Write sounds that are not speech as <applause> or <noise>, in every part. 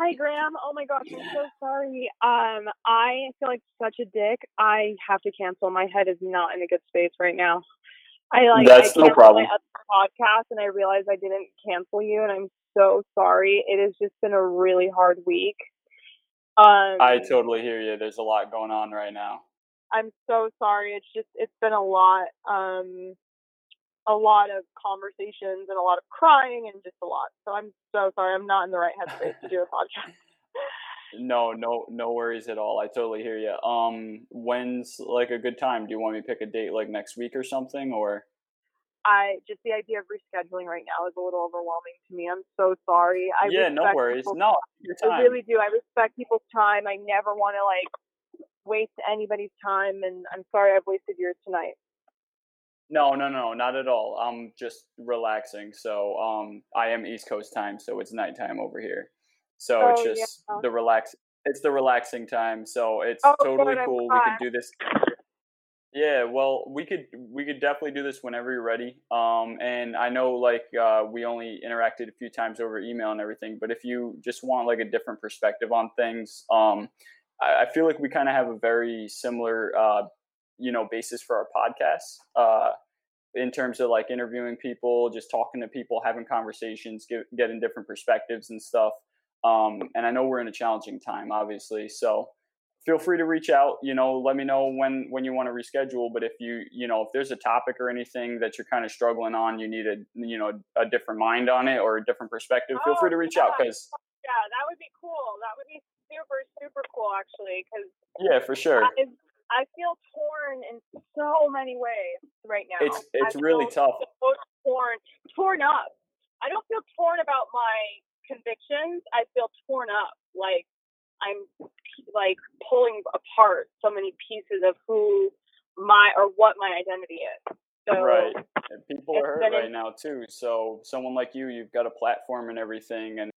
Hi, Graham. Oh my gosh, I'm so sorry. Um, I feel like such a dick. I have to cancel. My head is not in a good space right now. I like That's I no problem. My other podcast, and I realized I didn't cancel you, and I'm so sorry. It has just been a really hard week. Um, I totally hear you. There's a lot going on right now. I'm so sorry. It's just it's been a lot. Um, a lot of conversations and a lot of crying and just a lot. So I'm so sorry. I'm not in the right headspace to do a podcast. <laughs> No, no, no worries at all. I totally hear you. Um, when's like a good time? Do you want me to pick a date like next week or something, or? I just the idea of rescheduling right now is a little overwhelming to me. I'm so sorry. I yeah, no worries. No, your I really do. I respect people's time. I never want to like waste anybody's time, and I'm sorry I've wasted yours tonight. No, no, no, not at all. I'm just relaxing. So, um, I am East Coast time, so it's nighttime over here. So it's Oh, just yeah. the relax. It's the relaxing time. So it's Oh, totally good, I'm cool. We could do this. Yeah, well, we could we could definitely do this whenever you're ready. Um, and I know like uh, we only interacted a few times over email and everything, but if you just want like a different perspective on things, um, I, I feel like we kind of have a very similar uh, you know basis for our podcast uh, in terms of like interviewing people, just talking to people, having conversations, get, getting different perspectives and stuff. Um, and I know we're in a challenging time, obviously, so feel free to reach out you know let me know when when you want to reschedule but if you you know if there's a topic or anything that you're kind of struggling on you need a you know a different mind on it or a different perspective feel free to reach out because Yeah, that would be cool. That would be super super cool actually, because yeah for sure I, I feel torn in so many ways right now. it's it's really tough so torn, torn up. I don't feel torn about my convictions. I feel torn up. Like I'm like pulling apart so many pieces of who my or what my identity is. So right and people are hurt right now too so someone like you you've got a platform and everything and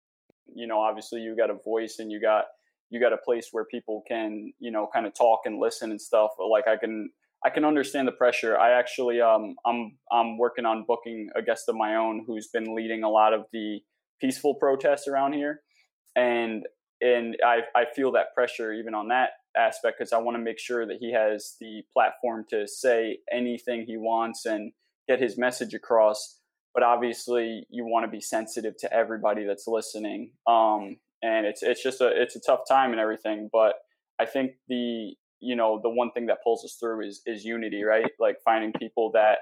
you know obviously you've got a voice and you got you got a place where people can you know kind of talk and listen and stuff like i can i can understand the pressure i actually um i'm i'm working on booking a guest of my own who's been leading a lot of the peaceful protests around here and and i i feel that pressure even on that aspect because I want to make sure that he has the platform to say anything he wants and get his message across. But obviously, you want to be sensitive to everybody that's listening. Um, and it's it's just a it's a tough time and everything. But I think the you know the one thing that pulls us through is is unity, right? Like finding people that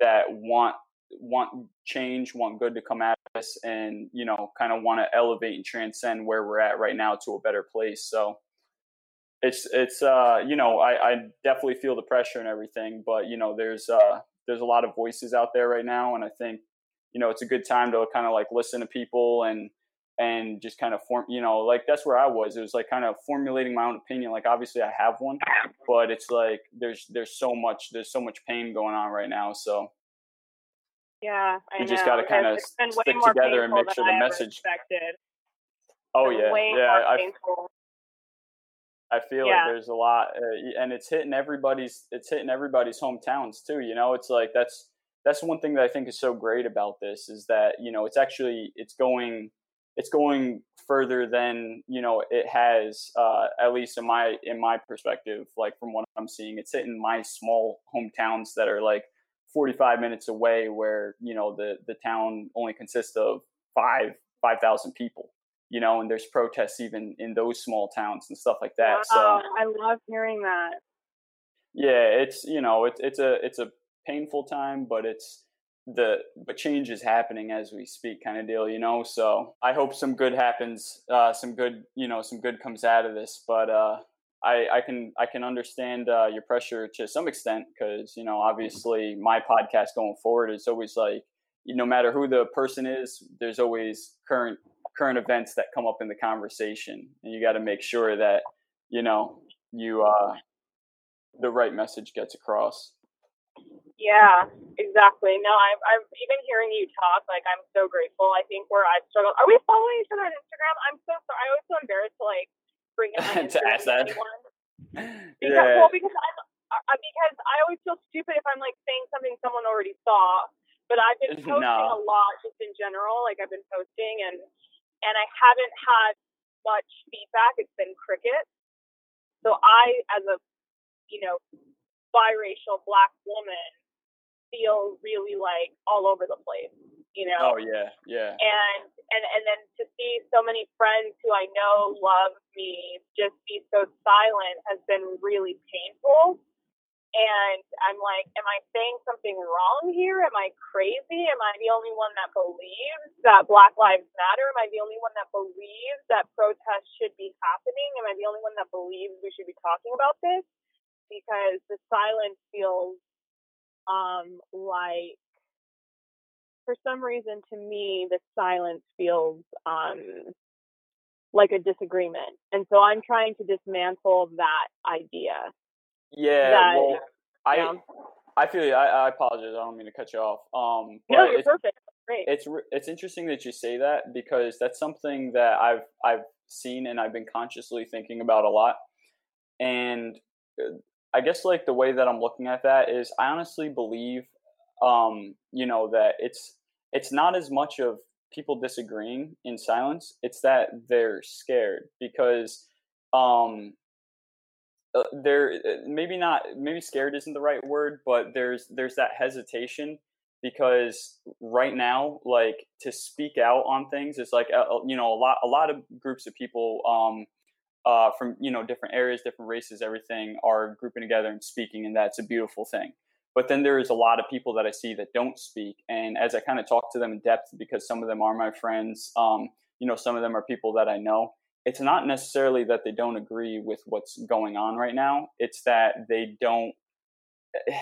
that want want change, want good to come at us, and you know kind of want to elevate and transcend where we're at right now to a better place. So it's it's uh you know I, I definitely feel the pressure and everything but you know there's uh there's a lot of voices out there right now and i think you know it's a good time to kind of like listen to people and and just kind of form you know like that's where i was it was like kind of formulating my own opinion like obviously i have one but it's like there's there's so much there's so much pain going on right now so yeah, I We just kinda It's been way stick together and make sure the I message- expected. oh yeah yeah I. I feel Yeah. like there's a lot, uh, and it's hitting everybody's. It's hitting everybody's hometowns too. You know, it's like that's that's one thing that I think is so great about this is that you know it's actually it's going it's going further than you know it has uh, at least in my in my perspective. Like from what I'm seeing, it's hitting my small hometowns that are like 45 minutes away, where you know the the town only consists of five five thousand people you know, and there's protests even in those small towns and stuff like that. Wow, So I love hearing that. yeah, it's you know, it's it's a it's a painful time, but it's the but change is happening as we speak, kind of deal, you know. So I hope some good happens, uh, some good you know, some good comes out of this. But uh, I I can I can understand uh, your pressure to some extent because you know, obviously, my podcast going forward is always like no matter who the person is, there's always current current events that come up in the conversation, and you got to make sure that you know you uh, the right message gets across. Yeah, exactly. No, I'm, I'm even hearing you talk. Like, I'm so grateful. I think where I've struggled. Are we following each other on Instagram? I'm so sorry. I was so embarrassed to like bring up my <laughs> To ask that. anyone. <laughs> Because, yeah, Well, because I'm uh, because I always feel stupid if I'm like saying something someone already saw. But I've been <laughs> posting No. a lot just in general. Like I've been posting and and I haven't had much feedback. It's been cricket. So I, as a, you know, biracial black woman, feel really like all over the place. You know. Oh yeah, yeah. And and and then to see so many friends who I know love me just be so silent has been really painful and I'm like, am I saying something wrong here? Am I crazy? Am I the only one that believes that Black Lives Matter? Am I the only one that believes that protests should be happening? Am I the only one that believes we should be talking about this? Because the silence feels um, like, for some reason, to me, the silence feels um, like a disagreement. And so I'm trying to dismantle that idea yeah, that, well, I. I feel I, I apologize. I don't mean to cut you off. Um, no, you're it's, perfect. Great. It's it's interesting that you say that because that's something that I've I've seen and I've been consciously thinking about a lot. And uh, I guess like the way that I'm looking at that is I honestly believe, um, you know, that it's it's not as much of people disagreeing in silence. It's that they're scared because um, uh, there uh, maybe not maybe scared isn't the right word but there's there's that hesitation because right now like to speak out on things is like a, uh, you know a lot a lot of groups of people um uh from you know different areas different races everything are grouping together and speaking and that's a beautiful thing but then there's a lot of people that i see that don't speak and as i kind of talk to them in depth because some of them are my friends um you know some of them are people that i know it's not necessarily that they don't agree with what's going on right now. It's that they don't. <sighs>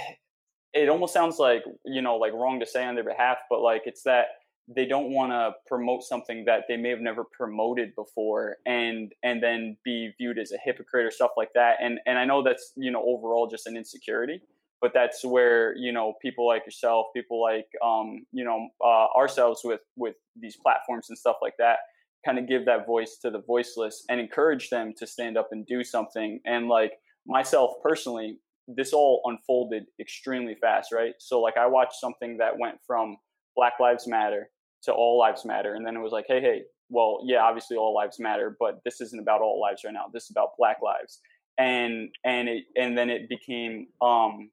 It almost sounds like you know, like wrong to say on their behalf, but like it's that they don't want to promote something that they may have never promoted before, and and then be viewed as a hypocrite or stuff like that. And and I know that's you know overall just an insecurity, but that's where you know people like yourself, people like um you know uh, ourselves with with these platforms and stuff like that kind of give that voice to the voiceless and encourage them to stand up and do something. And like myself personally, this all unfolded extremely fast, right? So like I watched something that went from Black Lives Matter to All Lives Matter, and then it was like, hey, hey, well, yeah, obviously all lives matter, but this isn't about all lives right now. This is about Black lives, and and it and then it became, um,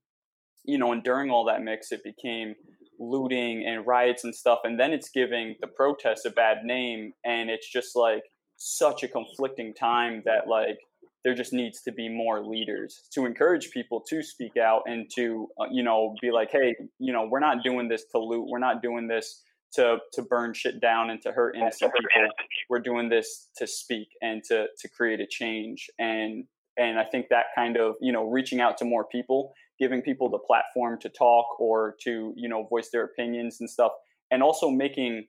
you know, and during all that mix, it became looting and riots and stuff. And then it's giving the protests a bad name. And it's just like such a conflicting time that like there just needs to be more leaders to encourage people to speak out and to uh, you know be like hey you know we're not doing this to loot. We're not doing this to to burn shit down and to hurt innocent people. We're doing this to speak and to to create a change. And and i think that kind of you know reaching out to more people giving people the platform to talk or to you know voice their opinions and stuff and also making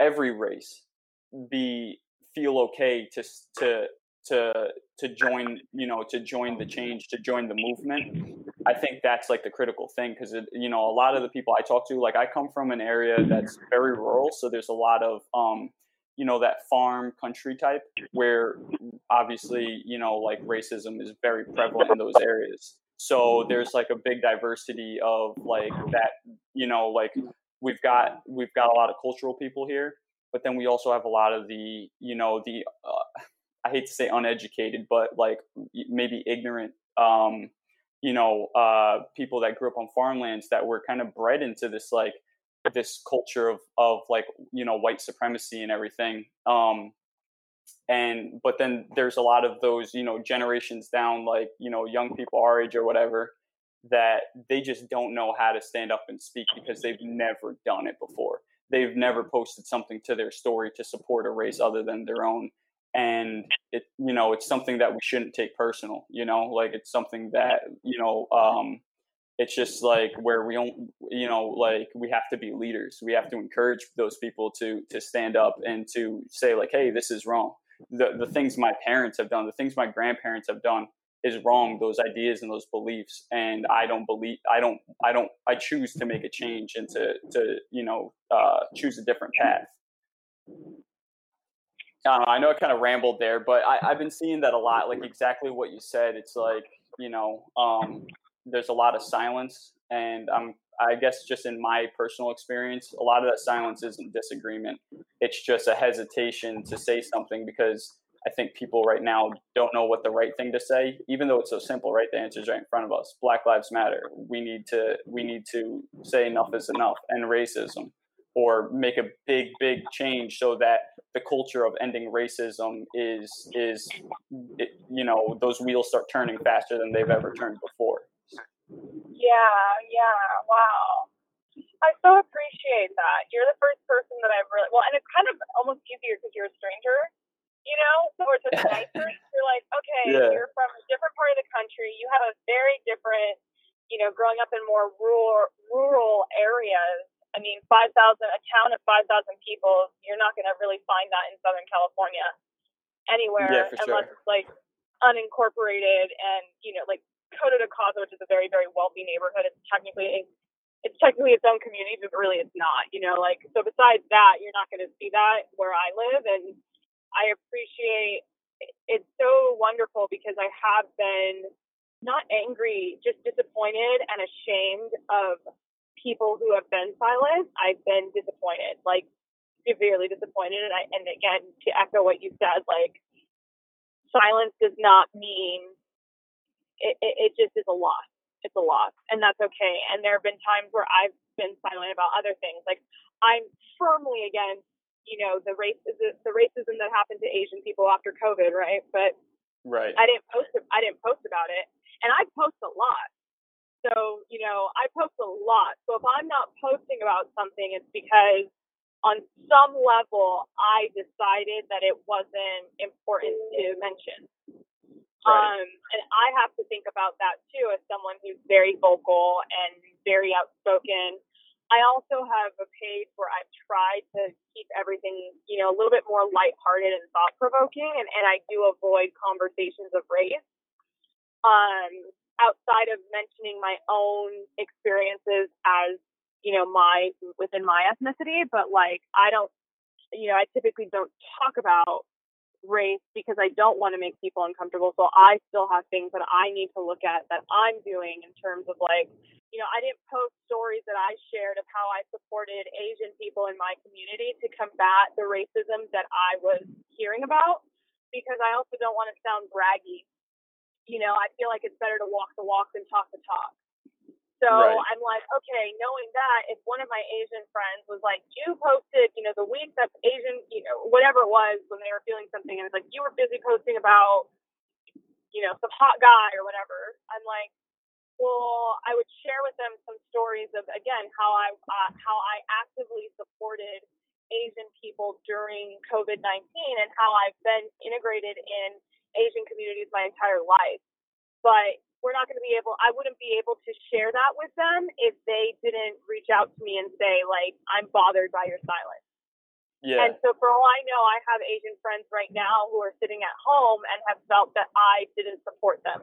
every race be feel okay to to to to join you know to join the change to join the movement i think that's like the critical thing because you know a lot of the people i talk to like i come from an area that's very rural so there's a lot of um you know that farm country type where obviously you know like racism is very prevalent in those areas. So there's like a big diversity of like that, you know, like we've got we've got a lot of cultural people here, but then we also have a lot of the, you know, the uh, I hate to say uneducated, but like maybe ignorant, um, you know, uh, people that grew up on farmlands that were kind of bred into this like this culture of of like you know white supremacy and everything. Um, and but then there's a lot of those you know generations down like you know young people our age or whatever that they just don't know how to stand up and speak because they've never done it before they've never posted something to their story to support a race other than their own and it you know it's something that we shouldn't take personal you know like it's something that you know um it's just like where we don't you know like we have to be leaders. We have to encourage those people to to stand up and to say like hey this is wrong. The the things my parents have done the things my grandparents have done is wrong those ideas and those beliefs and i don't believe i don't i don't i choose to make a change and to to you know uh, choose a different path I, know, I know I kind of rambled there, but I, I've been seeing that a lot. Like exactly what you said. It's like you know, um, there's a lot of silence, and I'm I guess just in my personal experience, a lot of that silence isn't disagreement. It's just a hesitation to say something because I think people right now don't know what the right thing to say, even though it's so simple, right? The answer's right in front of us. Black Lives Matter. We need to we need to say enough is enough and racism or make a big big change so that the culture of ending racism is is it, you know those wheels start turning faster than they've ever turned before. Yeah yeah wow. I so appreciate that. You're the first person that i've really well and it's kind of almost easier because you're a stranger you know? So it's just <laughs> nicer you're like okay yeah. you're from a different part of the country. You have a very different you know growing up in more rural rural areas I mean, 5,000, a town of 5,000 people, you're not going to really find that in Southern California anywhere yeah, unless sure. it's like unincorporated and, you know, like Coto de Caza, which is a very, very wealthy neighborhood. It's technically, it's technically its own community, but really it's not, you know, like, so besides that, you're not going to see that where I live. And I appreciate it's so wonderful because I have been not angry, just disappointed and ashamed of people who have been silent, I've been disappointed, like severely disappointed. And I, and again, to echo what you said, like silence does not mean it, it, it just is a loss. It's a loss, and that's okay. And there have been times where I've been silent about other things. Like I'm firmly against, you know, the race the, the racism that happened to Asian people after COVID, right? But right, I didn't post. I didn't post about it, and I post a lot. So, you know, I post a lot. So if I'm not posting about something, it's because on some level I decided that it wasn't important to mention. Right. Um, and I have to think about that too as someone who's very vocal and very outspoken. I also have a page where I've tried to keep everything, you know, a little bit more lighthearted and thought provoking, and, and I do avoid conversations of race. Um, outside of mentioning my own experiences as you know my within my ethnicity but like i don't you know i typically don't talk about race because i don't want to make people uncomfortable so i still have things that i need to look at that i'm doing in terms of like you know i didn't post stories that i shared of how i supported asian people in my community to combat the racism that i was hearing about because i also don't want to sound braggy you know, I feel like it's better to walk the walk than talk the talk. So right. I'm like, okay, knowing that, if one of my Asian friends was like, you posted, you know, the week that Asian, you know, whatever it was when they were feeling something, and it's like you were busy posting about, you know, some hot guy or whatever. I'm like, well, I would share with them some stories of again how I uh, how I actively supported Asian people during COVID 19 and how I've been integrated in Asian communities my entire life. But we're not going to be able, I wouldn't be able to share that with them if they didn't reach out to me and say, like, I'm bothered by your silence. Yeah. And so, for all I know, I have Asian friends right now who are sitting at home and have felt that I didn't support them.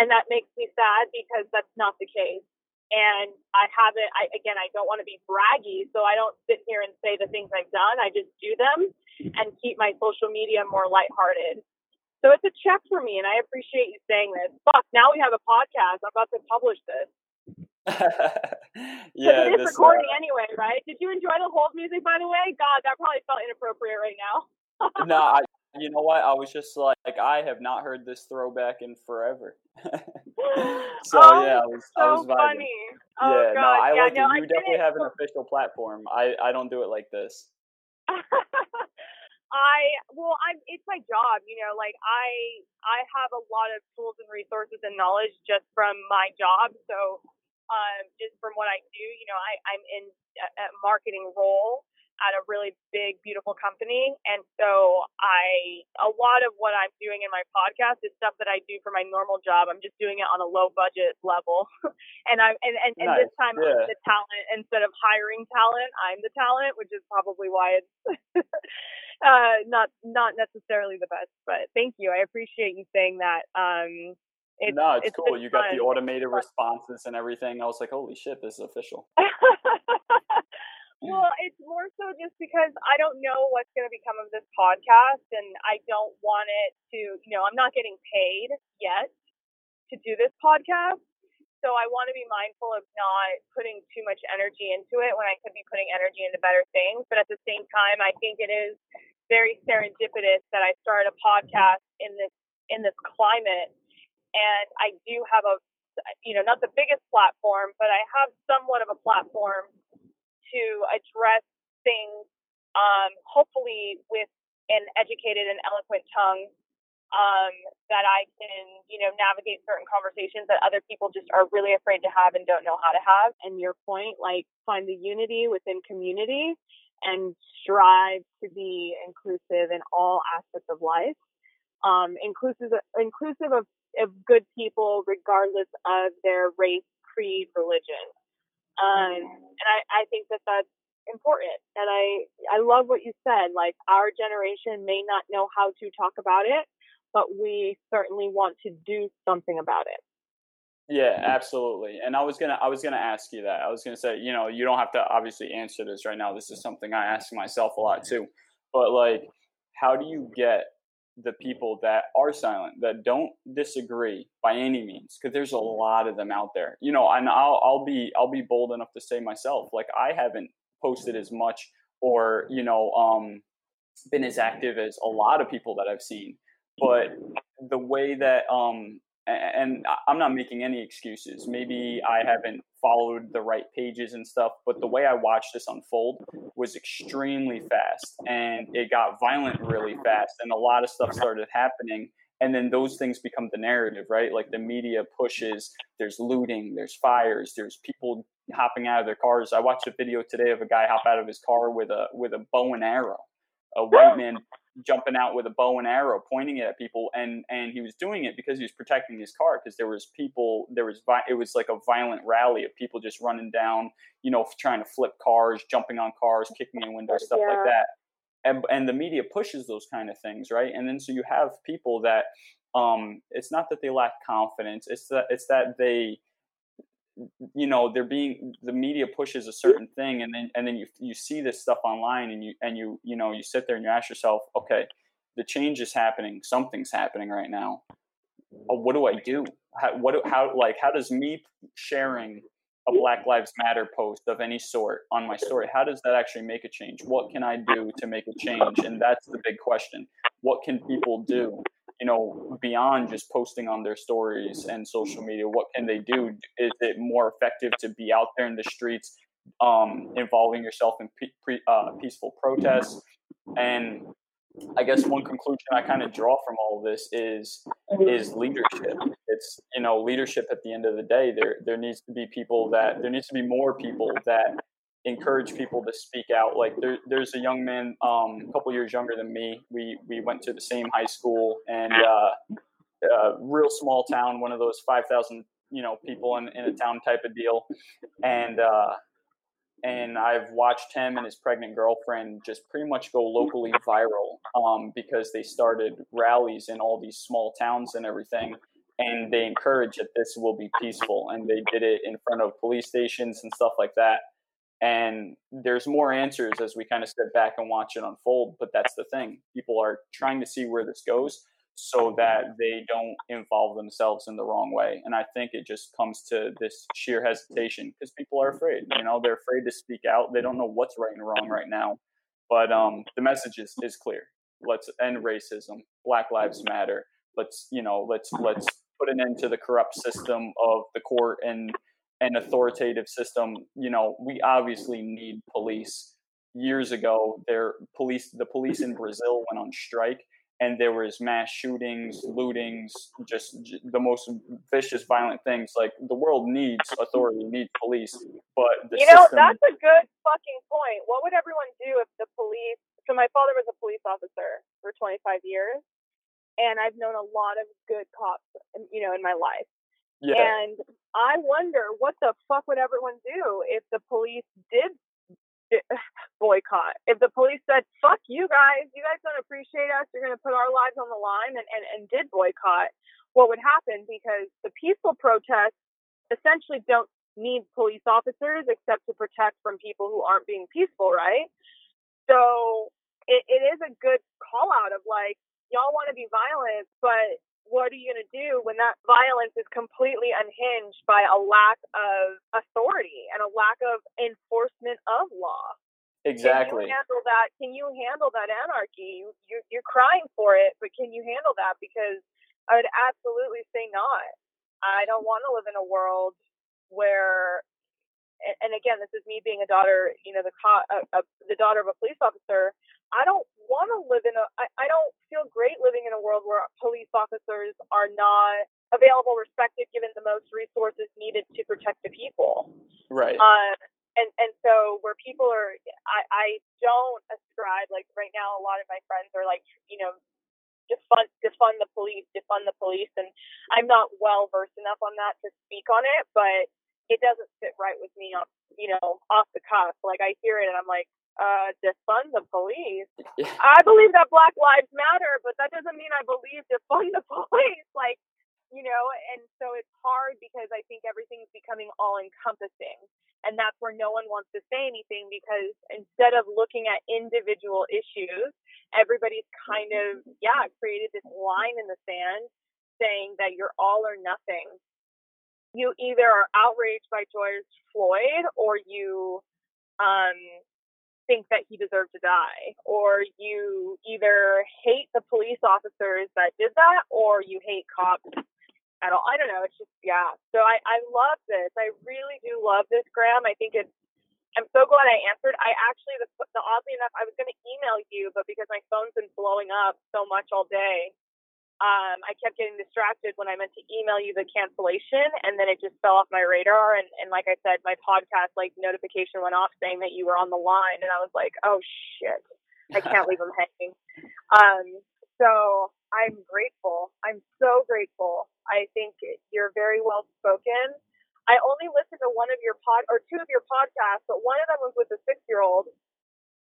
And that makes me sad because that's not the case. And I haven't, I, again, I don't want to be braggy, so I don't sit here and say the things I've done. I just do them mm-hmm. and keep my social media more lighthearted. So it's a check for me, and I appreciate you saying this. Fuck, now we have a podcast. I'm about to publish this. <laughs> yeah, it is this, recording uh, anyway, right? Did you enjoy the whole music, by the way? God, that probably felt inappropriate right now. <laughs> no, I, <laughs> you know what? I was just like, like, I have not heard this throwback in forever. so oh, yeah, I was, so I was vibing. funny. Oh, yeah, God. no, I yeah, like no, it. You I definitely have an official platform. I, I don't do it like this. I well, I'm. It's my job, you know. Like I, I have a lot of tools and resources and knowledge just from my job. So, um, just from what I do, you know, I, I'm in a, a marketing role at a really big, beautiful company, and so I, a lot of what I'm doing in my podcast is stuff that I do for my normal job. I'm just doing it on a low budget level, <laughs> and I'm, and and, and nice. this time yeah. I'm the talent instead of hiring talent. I'm the talent, which is probably why it's. <laughs> uh, not not necessarily the best, but thank you. I appreciate you saying that. Um, it's, no, it's, it's cool. You got the automated responses and everything. I was like, holy shit, this is official. <laughs> well, it's more so just because I don't know what's going to become of this podcast, and I don't want it to. You know, I'm not getting paid yet to do this podcast. So I want to be mindful of not putting too much energy into it when I could be putting energy into better things. But at the same time, I think it is very serendipitous that I started a podcast in this in this climate, and I do have a you know not the biggest platform, but I have somewhat of a platform to address things, um, hopefully with an educated and eloquent tongue um, that I can, you know, navigate certain conversations that other people just are really afraid to have and don't know how to have. And your point, like find the unity within community and strive to be inclusive in all aspects of life. Um, inclusive, inclusive of, of good people, regardless of their race, creed, religion. Um, and I, I think that that's important. And I, I love what you said. Like our generation may not know how to talk about it, but we certainly want to do something about it. Yeah, absolutely. And I was gonna I was gonna ask you that. I was gonna say, you know, you don't have to obviously answer this right now. This is something I ask myself a lot too. But like, how do you get the people that are silent, that don't disagree by any means? Because there's a lot of them out there. You know, and I'll I'll be I'll be bold enough to say myself, like I haven't posted as much or, you know, um been as active as a lot of people that I've seen but the way that um and I'm not making any excuses. Maybe I haven't followed the right pages and stuff, but the way I watched this unfold was extremely fast and it got violent really fast and a lot of stuff started happening and then those things become the narrative, right? Like the media pushes, there's looting, there's fires, there's people hopping out of their cars. I watched a video today of a guy hop out of his car with a with a bow and arrow. A white man jumping out with a bow and arrow pointing it at people and and he was doing it because he was protecting his car because there was people there was it was like a violent rally of people just running down you know trying to flip cars jumping on cars kicking in windows stuff yeah. like that and and the media pushes those kind of things right and then so you have people that um it's not that they lack confidence it's that it's that they you know they're being the media pushes a certain thing and then and then you you see this stuff online and you and you you know you sit there and you ask yourself okay the change is happening. Something's happening right now. Uh, what do i do? How, what how like how does me sharing a black lives matter post of any sort on my story how does that actually make a change? What can i do to make a change? And that's the big question. What can people do you know, beyond just posting on their stories and social media, what can they do? Is it more effective to be out there in the streets, um, involving yourself in pre- uh, peaceful protests? And I guess one conclusion I kind of draw from all of this is is leadership. It's you know leadership at the end of the day. There there needs to be people that there needs to be more people that encourage people to speak out. Like there, there's a young man, um, a couple years younger than me. We we went to the same high school and uh, a real small town, one of those five thousand you know people in, in a town type of deal, and uh, and I've watched him and his pregnant girlfriend just pretty much go locally viral um, because they started rallies in all these small towns and everything. And they encourage that this will be peaceful, and they did it in front of police stations and stuff like that and there's more answers as we kind of step back and watch it unfold but that's the thing. People are trying to see where this goes so that they don't involve themselves in the wrong way. And i think it just comes to this sheer hesitation because people are afraid you know they're afraid to speak out. They don't know what's right and wrong right now. But um, the message is, is clear. Let's end racism. Black lives matter. Let's you know let's let's put an end to the corrupt system of the court and an authoritative system, you know, we obviously need police. Years ago, their police, the police in Brazil went on strike, and there was mass shootings, lootings, just the most vicious, violent things. Like the world needs authority, needs police, but you know system... that's a good fucking point. What would everyone do if the police? So my father was a police officer for 25 years, and I've known a lot of good cops, you know, in my life. Yeah. And I wonder what the fuck would everyone do if the police did <sighs> boycott. If the police said, fuck you guys, you guys don't appreciate us, you're going to put our lives on the line and, and, and did boycott, what would happen? Because the peaceful protests essentially don't need police officers except to protect from people who aren't being peaceful, right? So it, it is a good call out of like, y'all want to be violent, but what are you going to do when that violence is completely unhinged by a lack of authority and a lack of enforcement of law? Exactly. Can you handle that? Can you handle that anarchy? You, you you're crying for it, but can you handle that? Because I would absolutely say not. I don't want to live in a world where, and again, this is me being a daughter, you know, the co- uh, uh, the daughter of a police officer. I don't want to live in a. I, I don't feel great living in a world where police officers are not available, respected, given the most resources needed to protect the people. Right. Uh, and and so where people are I, I don't ascribe like right now a lot of my friends are like you know defund defund the police defund the police and I'm not well versed enough on that to speak on it but it doesn't sit right with me on you know off the cuff like I hear it and I'm like uh defund the police. <laughs> Yeah. I believe that Black Lives Matter but that doesn't mean I believe defund the <laughs> police. Like you know and so it's hard because I think everything's becoming all encompassing and that's where no one wants to say anything because instead of looking at individual issues everybody's kind of yeah created this line in the sand saying that you're all or nothing. You either are outraged by george floyd or you um think that he deserved to die or you either hate the police officers that did that or you hate cops at all. I don't know. It's just yeah. So I I love this. I really do love this, Graham. I think it's. I'm so glad I answered. I actually, the, the oddly enough, I was going to email you, but because my phone's been blowing up so much all day, um, I kept getting distracted when I meant to email you the cancellation, and then it just fell off my radar. And, and like I said, my podcast like notification went off saying that you were on the line, and I was like, oh shit, I can't leave them <laughs> hanging. Um, so I'm grateful. I'm so grateful. I think you're very well spoken. I only listened to one of your pod or two of your podcasts, but one of them was with a six year old.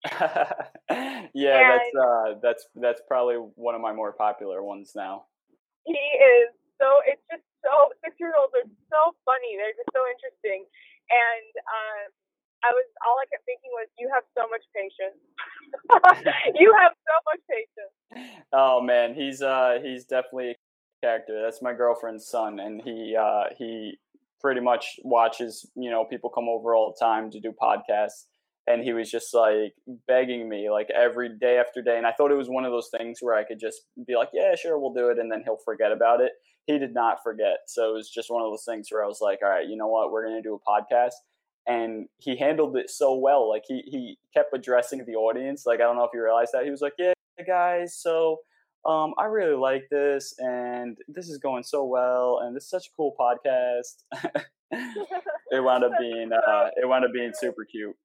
<laughs> yeah, that's uh, that's that's probably one of my more popular ones now. He is so. It's just so. Six year olds are so funny. They're just so interesting, and um, I was all I kept thinking was, you have so much patience. <laughs> you have so much patience. Oh man, he's uh he's definitely a character. That's my girlfriend's son, and he uh he pretty much watches you know people come over all the time to do podcasts and he was just like begging me like every day after day and i thought it was one of those things where i could just be like yeah sure we'll do it and then he'll forget about it he did not forget so it was just one of those things where i was like all right you know what we're going to do a podcast and he handled it so well like he he kept addressing the audience like i don't know if you realize that he was like yeah guys so um, I really like this, and this is going so well, and this is such a cool podcast. <laughs> <laughs> it wound up being uh, it wound up being super cute.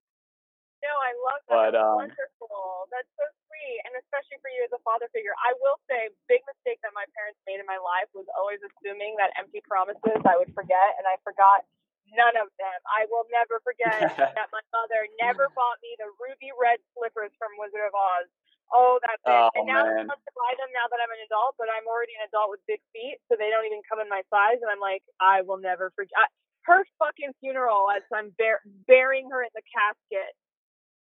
No, I love that. But, That's um, wonderful. That's so sweet, and especially for you as a father figure. I will say, big mistake that my parents made in my life was always assuming that empty promises I would forget, and I forgot none of them. I will never forget <laughs> that my mother never bought me the ruby red slippers from Wizard of Oz. Oh, that's it. Oh, and now man. I'm to buy them now that I'm an adult, but I'm already an adult with big feet, so they don't even come in my size. And I'm like, I will never forget her fucking funeral as I'm bur- burying her in the casket.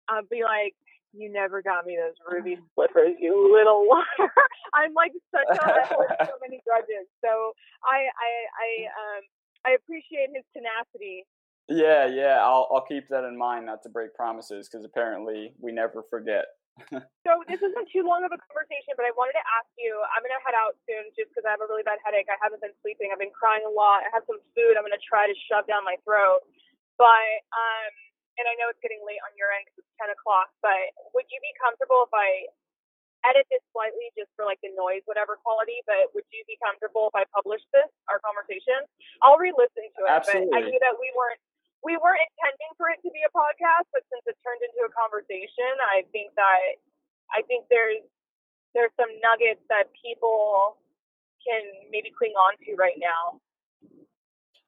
I'll be like, you never got me those ruby slippers, you little liar. <laughs> I'm like such a I hold so <laughs> many grudges. So I I I um I appreciate his tenacity. Yeah, yeah, I'll I'll keep that in mind, not to break promises, because apparently we never forget. <laughs> So this isn't too long of a conversation, but I wanted to ask you. I'm gonna head out soon just because I have a really bad headache. I haven't been sleeping. I've been crying a lot. I have some food. I'm gonna try to shove down my throat. But um, and I know it's getting late on your end because it's 10 o'clock. But would you be comfortable if I edit this slightly just for like the noise, whatever quality? But would you be comfortable if I publish this our conversation? I'll re-listen to it. But I Absolutely. knew that we weren't we weren't intending for it to be a podcast, but since it turned into a conversation, I think that I think there's there's some nuggets that people can maybe cling on to right now.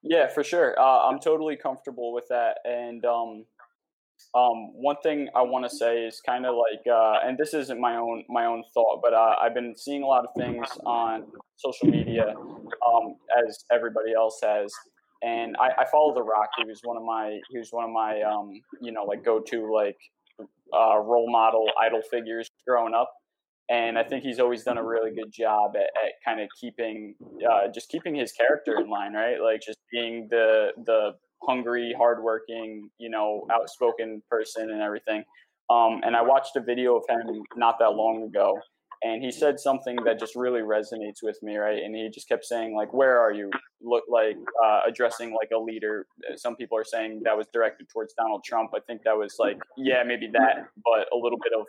Yeah, for sure. Uh, I'm totally comfortable with that. And um, um, one thing I want to say is kind of like, uh, and this isn't my own my own thought, but uh, I've been seeing a lot of things on social media, um, as everybody else has. And I, I follow The Rock. He was one of my he was one of my um, you know like go to like uh, role model idol figures growing up. And I think he's always done a really good job at, at kind of keeping, uh, just keeping his character in line, right? Like just being the the hungry, hardworking, you know, outspoken person and everything. Um, and I watched a video of him not that long ago, and he said something that just really resonates with me, right? And he just kept saying like, "Where are you?" Look like uh, addressing like a leader. Some people are saying that was directed towards Donald Trump. I think that was like, yeah, maybe that, but a little bit of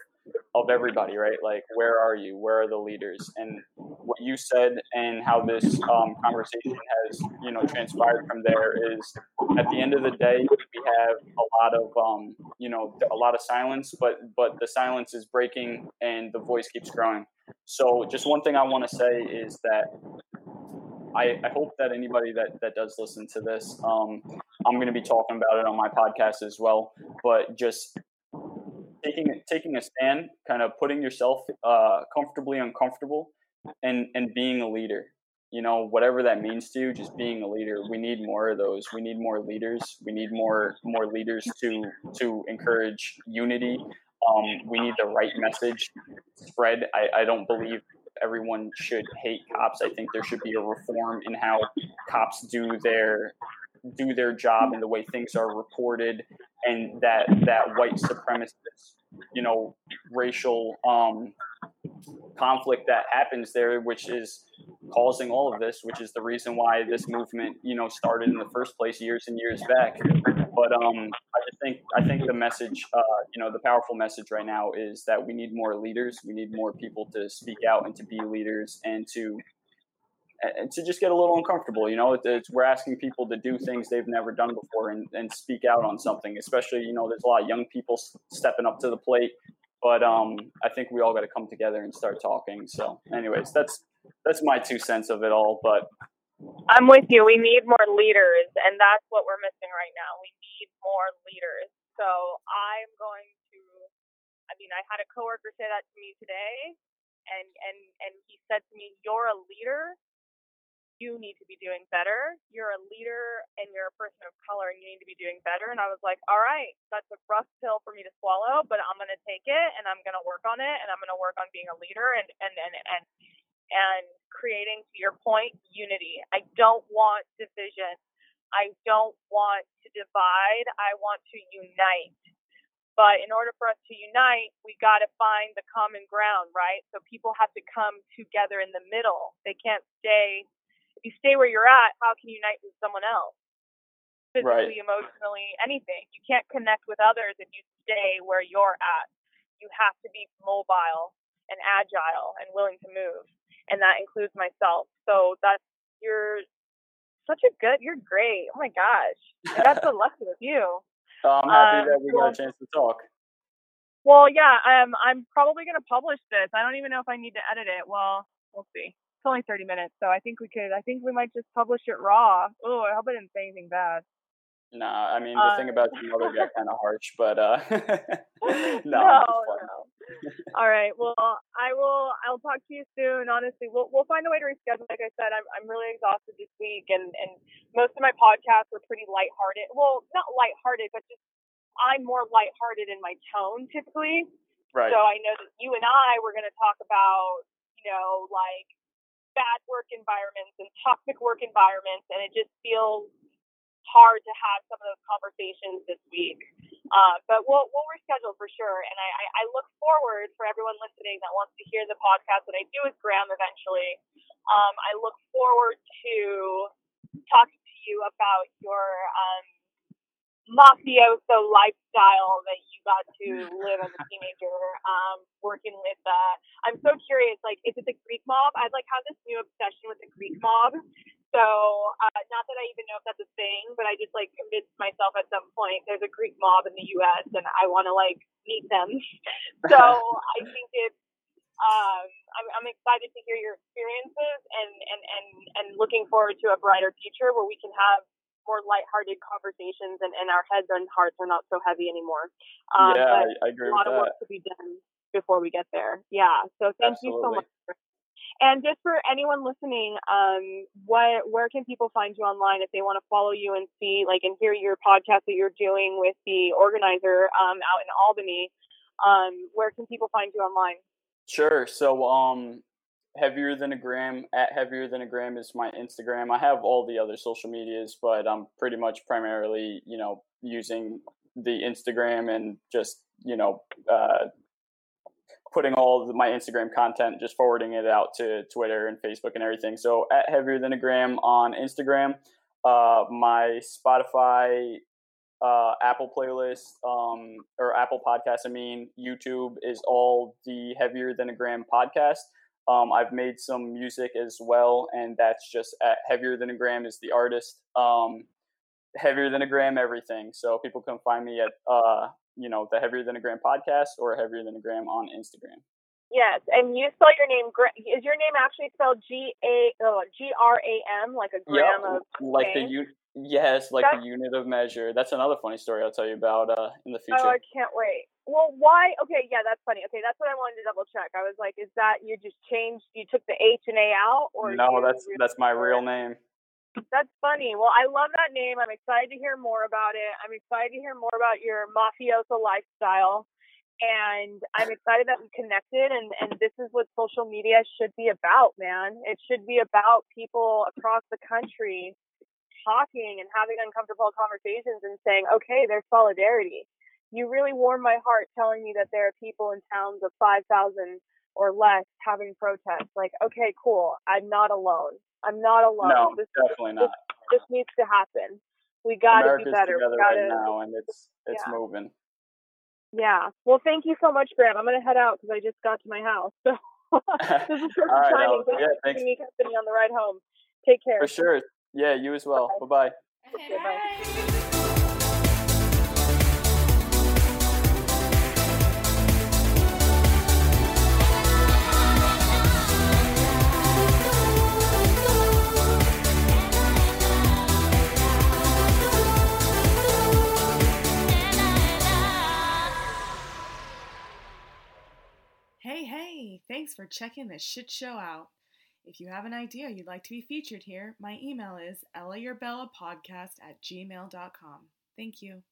of everybody, right? Like, where are you? Where are the leaders? And what you said and how this um, conversation has, you know, transpired from there is, at the end of the day, we have a lot of, um, you know, a lot of silence, but but the silence is breaking and the voice keeps growing. So, just one thing I want to say is that I, I, hope that anybody that, that does listen to this, um, I'm going to be talking about it on my podcast as well. But just taking taking a stand, kind of putting yourself uh, comfortably uncomfortable, and and being a leader. You know, whatever that means to you, just being a leader. We need more of those. We need more leaders. We need more more leaders to to encourage unity. Um, we need the right message spread. I, I don't believe everyone should hate cops. I think there should be a reform in how cops do their do their job and the way things are reported and that that white supremacist you know racial um, conflict that happens there, which is causing all of this, which is the reason why this movement you know started in the first place years and years back. But um, I think I think the message, uh, you know, the powerful message right now is that we need more leaders. We need more people to speak out and to be leaders and to and to just get a little uncomfortable. You know, it's, we're asking people to do things they've never done before and, and speak out on something. Especially, you know, there's a lot of young people stepping up to the plate. But um, I think we all got to come together and start talking. So, anyways, that's that's my two cents of it all. But I'm with you. We need more leaders, and that's what we're missing right now. We need more leaders. So I'm going to. I mean, I had a coworker say that to me today, and and and he said to me, "You're a leader you need to be doing better. You're a leader and you're a person of color and you need to be doing better. And I was like, all right, that's a rough pill for me to swallow, but I'm going to take it and I'm going to work on it and I'm going to work on being a leader and, and, and, and, and creating, to your point, unity. I don't want division. I don't want to divide. I want to unite. But in order for us to unite, we got to find the common ground, right? So people have to come together in the middle. They can't stay you stay where you're at, how can you unite with someone else? Physically, right. emotionally, anything. You can't connect with others if you stay where you're at. You have to be mobile and agile and willing to move. And that includes myself. So that's you're such a good you're great. Oh my gosh. I got <laughs> so lucky with you. Oh, I'm happy um, that we got a chance to talk. Well, yeah, um, I'm probably going to publish this. I don't even know if I need to edit it. Well, we'll see only 30 minutes, so I think we could. I think we might just publish it raw. Oh, I hope I didn't say anything bad. Nah, I mean the uh, thing about your mother got <laughs> kind of harsh, but uh, <laughs> no, no, no. <laughs> All right. Well, I will. I'll talk to you soon. Honestly, we'll we'll find a way to reschedule. Like I said, I'm I'm really exhausted this week, and and most of my podcasts were pretty lighthearted. Well, not lighthearted, but just I'm more lighthearted in my tone typically. Right. So I know that you and I were going to talk about, you know, like bad work environments and toxic work environments, and it just feels hard to have some of those conversations this week. Uh, but we'll we'll reschedule for sure, and I, I look forward for everyone listening that wants to hear the podcast that I do with Graham eventually. Um, I look forward to talking to you about your um, mafioso lifestyle that you got to <laughs> live as a teenager um, working with uh i'm so curious like is it the greek mob? I've like had this new obsession with the greek mob. So uh, not that i even know if that's a thing but i just like convinced myself at some point there's a greek mob in the us and i want to like meet them. <laughs> So i think it's um, I'm, I'm excited to hear your experiences and, and, and, and looking forward to a brighter future where we can have more lighthearted conversations and, and our heads and hearts are not so heavy anymore. Um, yeah, I, I, agree. A lot of work to be done before we get there. Yeah. So thank Absolutely. you so much. And just for anyone listening, um, what where can people find you online if they want to follow you and see like and hear your podcast that you're doing with the organizer um, out in Albany? Um, where can people find you online? Sure. So um, heavier than a gram at heavier than a gram is my instagram i have all the other social medias but i'm pretty much primarily you know using the instagram and just you know, uh, putting all my Instagram content, just forwarding it out to Twitter and Facebook and everything. So at heavier than a gram on Instagram, uh, my Spotify, uh, Apple playlist, um, or Apple podcast, I mean, YouTube is all the heavier than a gram podcast. Um, I've made some music as well, and that's just at heavier than a gram is the artist. Um, heavier than a gram, everything. So people can find me at uh, you know the heavier than a gram podcast or heavier than a gram on Instagram. Yes, and you spell your name. Is your name actually spelled G A oh, G R A M like a gram yep, of like the u- yes, like That's, the unit of measure. That's another funny story I'll tell you about uh, in the future. Oh, I can't wait. Well, why? Okay, yeah, that's funny. Okay, that's what I wanted to double check. I was like, is that you just changed? You took the H and A out, or no? That's that's my real name. That's funny. Well, I love that name. I'm excited to hear more about it. I'm excited to hear more about your mafioso lifestyle. And I'm excited that we connected and, and this is what social media should be about, man. It should be about people across the country talking and having uncomfortable conversations and saying, okay, there's solidarity. You really warmed my heart telling me that there are people in towns of 5,000 or less having protests. Like, okay, cool. I'm not alone. I'm not alone. No, this, definitely not. This, this, needs to happen. We got to be better. Together gotta, right now, and it's it's yeah. moving. Yeah. Well, thank you so much, Gram. I'm gonna head out because I just got to my house. <laughs> So <laughs> this is perfect right, timing. Thanks yeah, thanks. for company on the ride home. Take care. For sure. Yeah, you as well. Bye bye. bye. Hey, hey, thanks for checking this shit show out. If you have an idea you'd like to be featured here, my email is ellaurbellapodcast at gmail.com. Thank you.